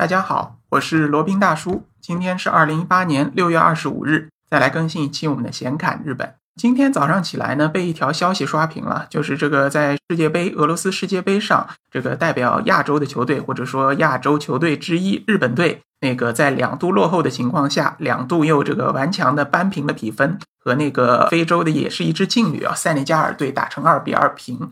大家好，我是罗宾大叔。今天是二零一八年六月二十五日，再来更新一期我们的闲侃日本。今天早上起来呢，被一条消息刷屏了，就是这个在世界杯俄罗斯世界杯上，这个代表亚洲的球队或者说亚洲球队之一日本队，那个在两度落后的情况下，两度又这个顽强的扳平了比分，和那个非洲的也是一支劲旅啊塞内加尔队打成二比二平。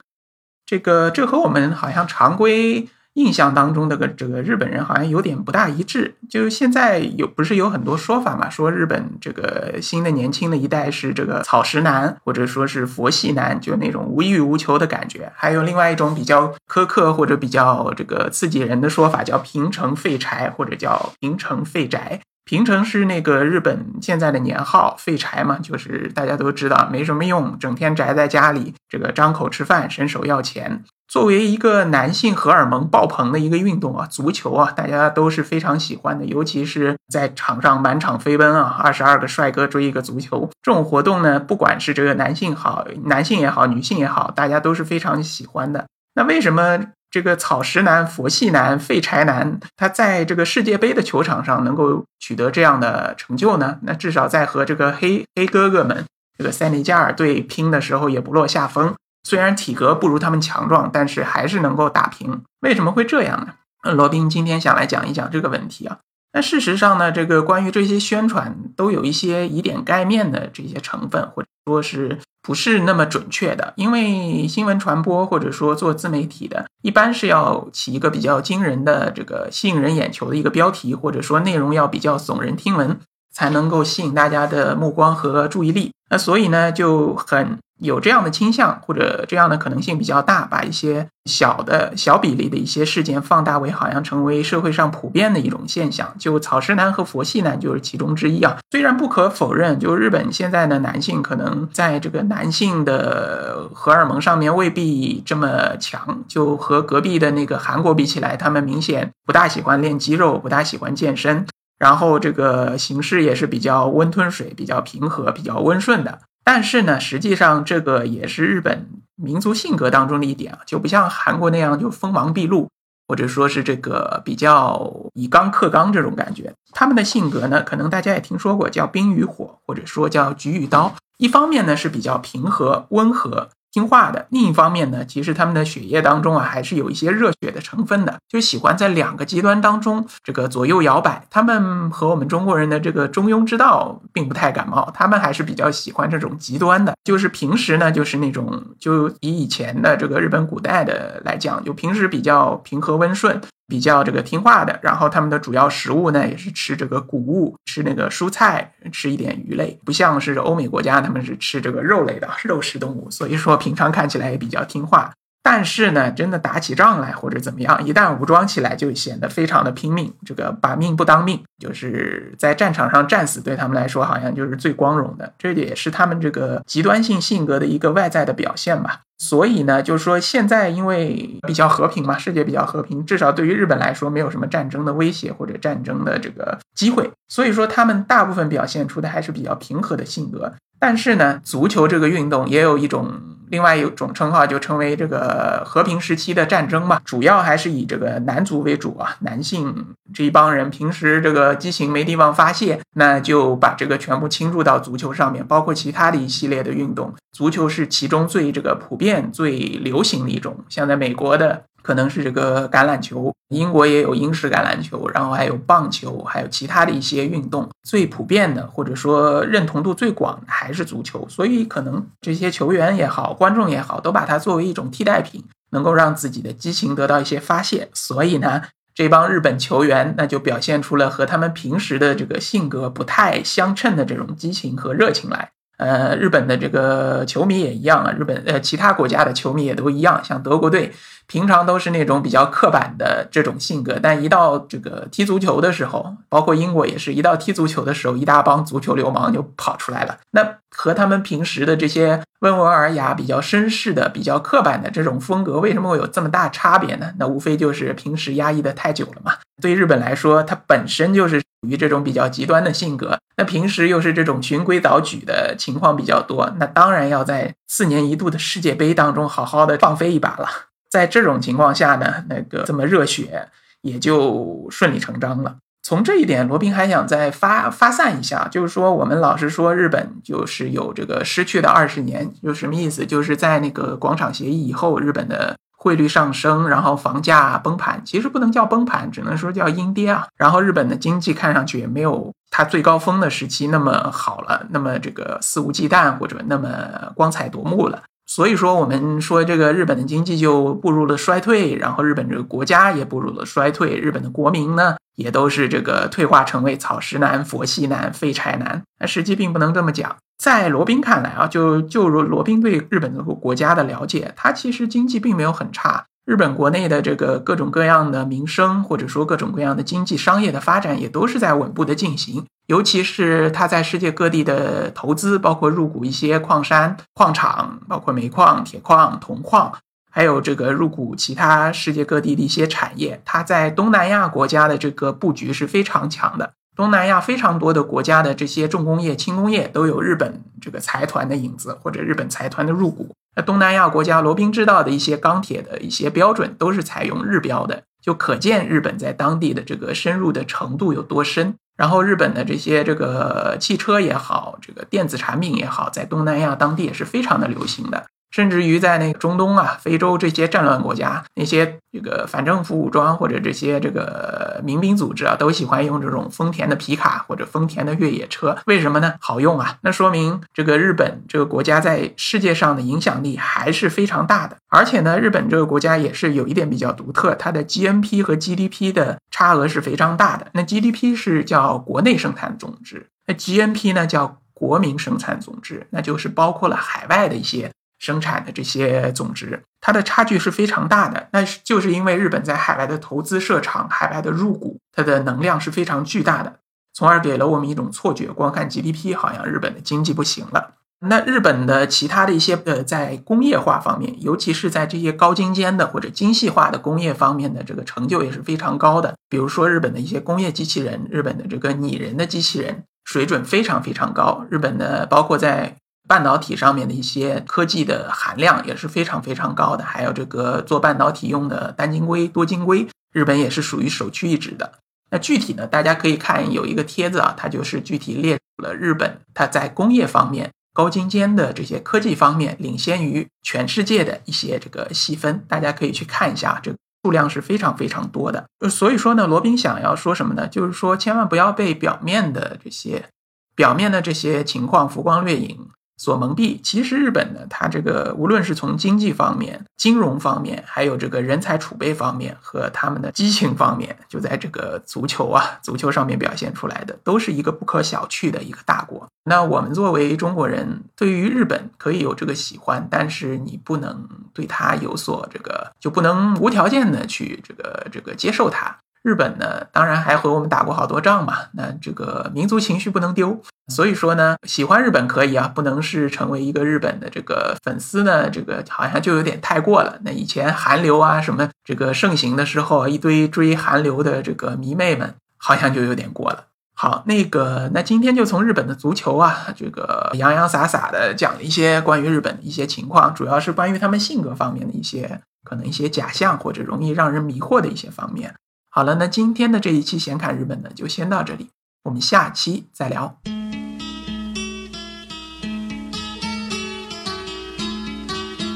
这个这和我们好像常规。印象当中的个这个日本人好像有点不大一致，就是现在有不是有很多说法嘛，说日本这个新的年轻的一代是这个草食男，或者说是佛系男，就那种无欲无求的感觉。还有另外一种比较苛刻或者比较这个刺激人的说法，叫平成废柴或者叫平成废宅。平成是那个日本现在的年号，废柴嘛，就是大家都知道没什么用，整天宅在家里，这个张口吃饭，伸手要钱。作为一个男性荷尔蒙爆棚的一个运动啊，足球啊，大家都是非常喜欢的，尤其是在场上满场飞奔啊，二十二个帅哥追一个足球这种活动呢，不管是这个男性好，男性也好，女性也好，大家都是非常喜欢的。那为什么？这个草食男、佛系男、废柴男，他在这个世界杯的球场上能够取得这样的成就呢？那至少在和这个黑黑哥哥们，这个塞内加尔队拼的时候也不落下风。虽然体格不如他们强壮，但是还是能够打平。为什么会这样呢？罗宾今天想来讲一讲这个问题啊。那事实上呢，这个关于这些宣传都有一些以点盖面的这些成分，或者说是不是那么准确的。因为新闻传播或者说做自媒体的，一般是要起一个比较惊人的这个吸引人眼球的一个标题，或者说内容要比较耸人听闻，才能够吸引大家的目光和注意力。那所以呢，就很。有这样的倾向或者这样的可能性比较大，把一些小的小比例的一些事件放大为好像成为社会上普遍的一种现象。就草食男和佛系男就是其中之一啊。虽然不可否认，就日本现在的男性可能在这个男性的荷尔蒙上面未必这么强，就和隔壁的那个韩国比起来，他们明显不大喜欢练肌肉，不大喜欢健身，然后这个形式也是比较温吞水、比较平和、比较温顺的。但是呢，实际上这个也是日本民族性格当中的一点啊，就不像韩国那样就锋芒毕露，或者说是这个比较以刚克刚这种感觉。他们的性格呢，可能大家也听说过，叫冰与火，或者说叫菊与刀。一方面呢是比较平和温和。听话的。另一方面呢，其实他们的血液当中啊，还是有一些热血的成分的，就喜欢在两个极端当中这个左右摇摆。他们和我们中国人的这个中庸之道并不太感冒，他们还是比较喜欢这种极端的。就是平时呢，就是那种就以以前的这个日本古代的来讲，就平时比较平和温顺。比较这个听话的，然后他们的主要食物呢，也是吃这个谷物，吃那个蔬菜，吃一点鱼类，不像是欧美国家，他们是吃这个肉类的 肉食动物，所以说平常看起来也比较听话。但是呢，真的打起仗来或者怎么样，一旦武装起来，就显得非常的拼命，这个把命不当命，就是在战场上战死，对他们来说好像就是最光荣的，这也是他们这个极端性性格的一个外在的表现吧。所以呢，就是说现在因为比较和平嘛，世界比较和平，至少对于日本来说，没有什么战争的威胁或者战争的这个机会，所以说他们大部分表现出的还是比较平和的性格。但是呢，足球这个运动也有一种另外一种称号，就称为这个和平时期的战争嘛。主要还是以这个男足为主啊，男性这一帮人平时这个激情没地方发泄，那就把这个全部倾注到足球上面，包括其他的一系列的运动，足球是其中最这个普遍、最流行的一种。像在美国的。可能是这个橄榄球，英国也有英式橄榄球，然后还有棒球，还有其他的一些运动。最普遍的或者说认同度最广的还是足球，所以可能这些球员也好，观众也好，都把它作为一种替代品，能够让自己的激情得到一些发泄。所以呢，这帮日本球员那就表现出了和他们平时的这个性格不太相称的这种激情和热情来。呃，日本的这个球迷也一样啊，日本呃其他国家的球迷也都一样，像德国队。平常都是那种比较刻板的这种性格，但一到这个踢足球的时候，包括英国也是一到踢足球的时候，一大帮足球流氓就跑出来了。那和他们平时的这些温文尔雅、比较绅士的、比较刻板的这种风格，为什么会有这么大差别呢？那无非就是平时压抑的太久了嘛。对日本来说，它本身就是属于这种比较极端的性格，那平时又是这种循规蹈矩的情况比较多，那当然要在四年一度的世界杯当中好好的放飞一把了。在这种情况下呢，那个这么热血，也就顺理成章了。从这一点，罗宾还想再发发散一下，就是说，我们老是说日本就是有这个失去的二十年，就什么意思？就是在那个广场协议以后，日本的汇率上升，然后房价崩盘，其实不能叫崩盘，只能说叫阴跌啊。然后日本的经济看上去也没有它最高峰的时期那么好了，那么这个肆无忌惮或者那么光彩夺目了。所以说，我们说这个日本的经济就步入了衰退，然后日本这个国家也步入了衰退，日本的国民呢也都是这个退化成为草食男、佛系男、废柴男。那实际并不能这么讲，在罗宾看来啊，就就罗罗宾对日本这个国家的了解，他其实经济并没有很差。日本国内的这个各种各样的民生，或者说各种各样的经济商业的发展，也都是在稳步的进行。尤其是他在世界各地的投资，包括入股一些矿山、矿场，包括煤矿、铁矿、铜矿，还有这个入股其他世界各地的一些产业。他在东南亚国家的这个布局是非常强的。东南亚非常多的国家的这些重工业、轻工业都有日本这个财团的影子，或者日本财团的入股。那东南亚国家罗宾知道的一些钢铁的一些标准都是采用日标的，就可见日本在当地的这个深入的程度有多深。然后日本的这些这个汽车也好，这个电子产品也好，在东南亚当地也是非常的流行的。甚至于在那个中东啊、非洲这些战乱国家，那些这个反政府武装或者这些这个民兵组织啊，都喜欢用这种丰田的皮卡或者丰田的越野车。为什么呢？好用啊！那说明这个日本这个国家在世界上的影响力还是非常大的。而且呢，日本这个国家也是有一点比较独特，它的 GNP 和 GDP 的差额是非常大的。那 GDP 是叫国内生产总值，那 GNP 呢叫国民生产总值，那就是包括了海外的一些。生产的这些总值，它的差距是非常大的。那就是因为日本在海外的投资设厂、海外的入股，它的能量是非常巨大的，从而给了我们一种错觉：光看 GDP，好像日本的经济不行了。那日本的其他的一些呃，在工业化方面，尤其是在这些高精尖的或者精细化的工业方面的这个成就也是非常高的。比如说日本的一些工业机器人，日本的这个拟人的机器人水准非常非常高。日本的包括在半导体上面的一些科技的含量也是非常非常高的，还有这个做半导体用的单晶硅、多晶硅，日本也是属于首屈一指的。那具体呢，大家可以看有一个帖子啊，它就是具体列出了日本它在工业方面、高精尖的这些科技方面领先于全世界的一些这个细分，大家可以去看一下，这个数量是非常非常多的。所以说呢，罗宾想要说什么呢？就是说千万不要被表面的这些表面的这些情况浮光掠影。所蒙蔽，其实日本呢，它这个无论是从经济方面、金融方面，还有这个人才储备方面和他们的激情方面，就在这个足球啊、足球上面表现出来的，都是一个不可小觑的一个大国。那我们作为中国人，对于日本可以有这个喜欢，但是你不能对他有所这个，就不能无条件的去这个这个接受它。日本呢，当然还和我们打过好多仗嘛，那这个民族情绪不能丢。所以说呢，喜欢日本可以啊，不能是成为一个日本的这个粉丝呢，这个好像就有点太过了。那以前韩流啊什么这个盛行的时候，一堆追韩流的这个迷妹们，好像就有点过了。好，那个那今天就从日本的足球啊，这个洋洋洒洒的讲了一些关于日本的一些情况，主要是关于他们性格方面的一些可能一些假象或者容易让人迷惑的一些方面。好了，那今天的这一期闲侃日本呢，就先到这里，我们下期再聊。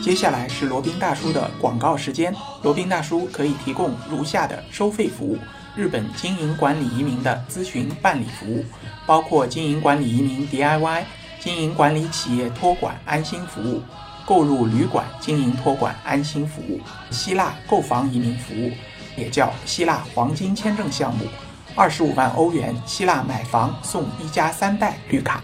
接下来是罗宾大叔的广告时间，罗宾大叔可以提供如下的收费服务：日本经营管理移民的咨询办理服务，包括经营管理移民 DIY、经营管理企业托管安心服务、购入旅馆经营托管安心服务、希腊购房移民服务。也叫希腊黄金签证项目，二十五万欧元希腊买房送一家三代绿卡，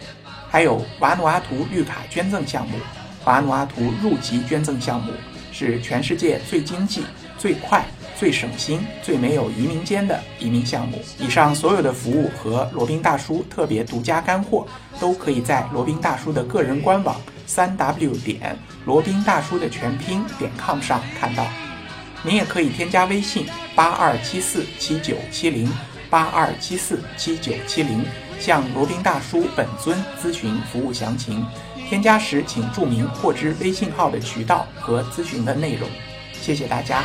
还有瓦努阿图绿卡捐赠项目，瓦努阿图入籍捐赠项目是全世界最经济、最快、最省心、最没有移民间的移民项目。以上所有的服务和罗宾大叔特别独家干货，都可以在罗宾大叔的个人官网三 w 点罗宾大叔的全拼点 com 上看到。您也可以添加微信八二七四七九七零八二七四七九七零向罗宾大叔本尊咨询服务详情添加时请注明获知微信号的渠道和咨询的内容谢谢大家